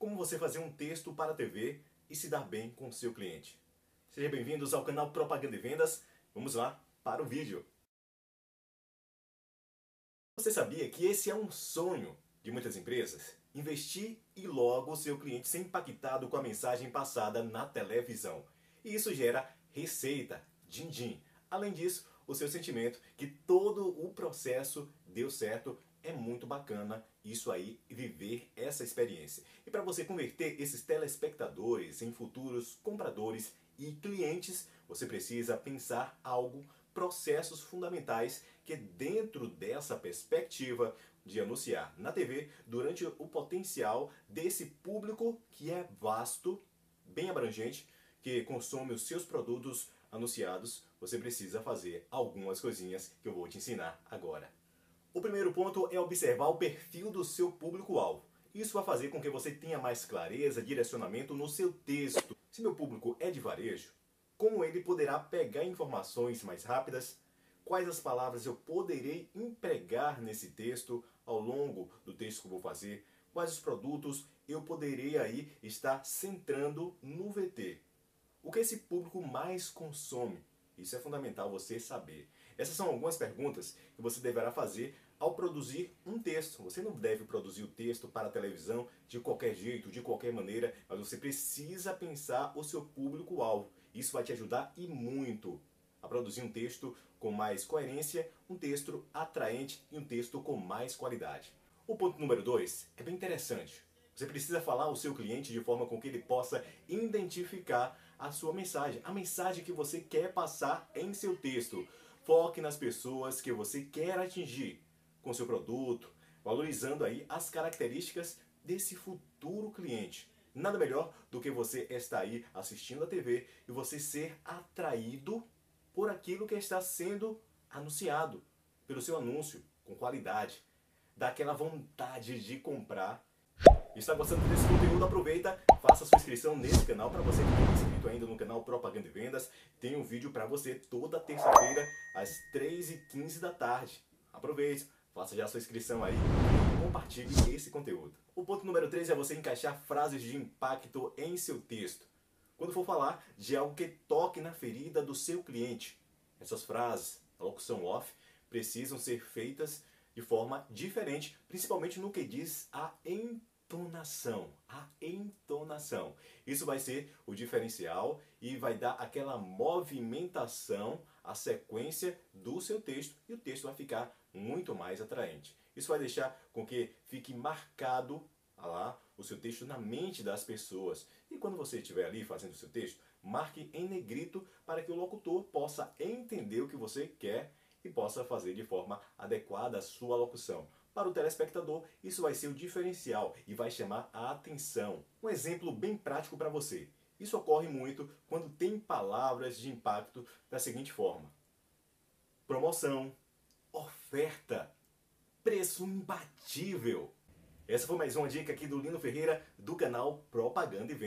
como você fazer um texto para a TV e se dar bem com o seu cliente. Sejam bem-vindos ao canal Propaganda e Vendas. Vamos lá para o vídeo. Você sabia que esse é um sonho de muitas empresas? Investir e logo o seu cliente ser impactado com a mensagem passada na televisão. E isso gera receita, din-din. Além disso, o seu sentimento que todo o processo deu certo é muito bacana isso aí viver essa experiência. E para você converter esses telespectadores em futuros compradores e clientes, você precisa pensar algo, processos fundamentais que dentro dessa perspectiva de anunciar na TV, durante o potencial desse público que é vasto, bem abrangente, que consome os seus produtos anunciados, você precisa fazer algumas coisinhas que eu vou te ensinar agora. O primeiro ponto é observar o perfil do seu público-alvo. Isso vai fazer com que você tenha mais clareza, direcionamento no seu texto. Se meu público é de varejo, como ele poderá pegar informações mais rápidas? Quais as palavras eu poderei empregar nesse texto ao longo do texto que eu vou fazer? Quais os produtos eu poderei aí estar centrando no VT? O que esse público mais consome? Isso é fundamental você saber. Essas são algumas perguntas que você deverá fazer ao produzir um texto. Você não deve produzir o texto para a televisão de qualquer jeito, de qualquer maneira, mas você precisa pensar o seu público-alvo. Isso vai te ajudar e muito a produzir um texto com mais coerência, um texto atraente e um texto com mais qualidade. O ponto número dois é bem interessante. Você precisa falar ao seu cliente de forma com que ele possa identificar a sua mensagem, a mensagem que você quer passar em seu texto. Foque nas pessoas que você quer atingir com seu produto, valorizando aí as características desse futuro cliente. Nada melhor do que você estar aí assistindo a TV e você ser atraído por aquilo que está sendo anunciado, pelo seu anúncio, com qualidade. Dá aquela vontade de comprar. Está gostando desse conteúdo? Aproveita, faça sua inscrição nesse canal para você que não é inscrito ainda no canal Propaganda e Vendas. Tem um vídeo para você toda terça-feira às 3h15 da tarde. Aproveite, faça já sua inscrição aí e compartilhe esse conteúdo. O ponto número 3 é você encaixar frases de impacto em seu texto. Quando for falar de algo que toque na ferida do seu cliente, essas frases, a locução off, precisam ser feitas de forma diferente, principalmente no que diz a entonação. A entonação. Isso vai ser o diferencial e vai dar aquela movimentação, a sequência do seu texto e o texto vai ficar muito mais atraente. Isso vai deixar com que fique marcado lá o seu texto na mente das pessoas. E quando você estiver ali fazendo o seu texto, marque em negrito para que o locutor possa entender o que você quer e possa fazer de forma adequada a sua locução. Para o telespectador, isso vai ser o diferencial e vai chamar a atenção. Um exemplo bem prático para você. Isso ocorre muito quando tem palavras de impacto da seguinte forma: promoção, oferta, preço imbatível. Essa foi mais uma dica aqui do Lino Ferreira do canal Propaganda e Venda.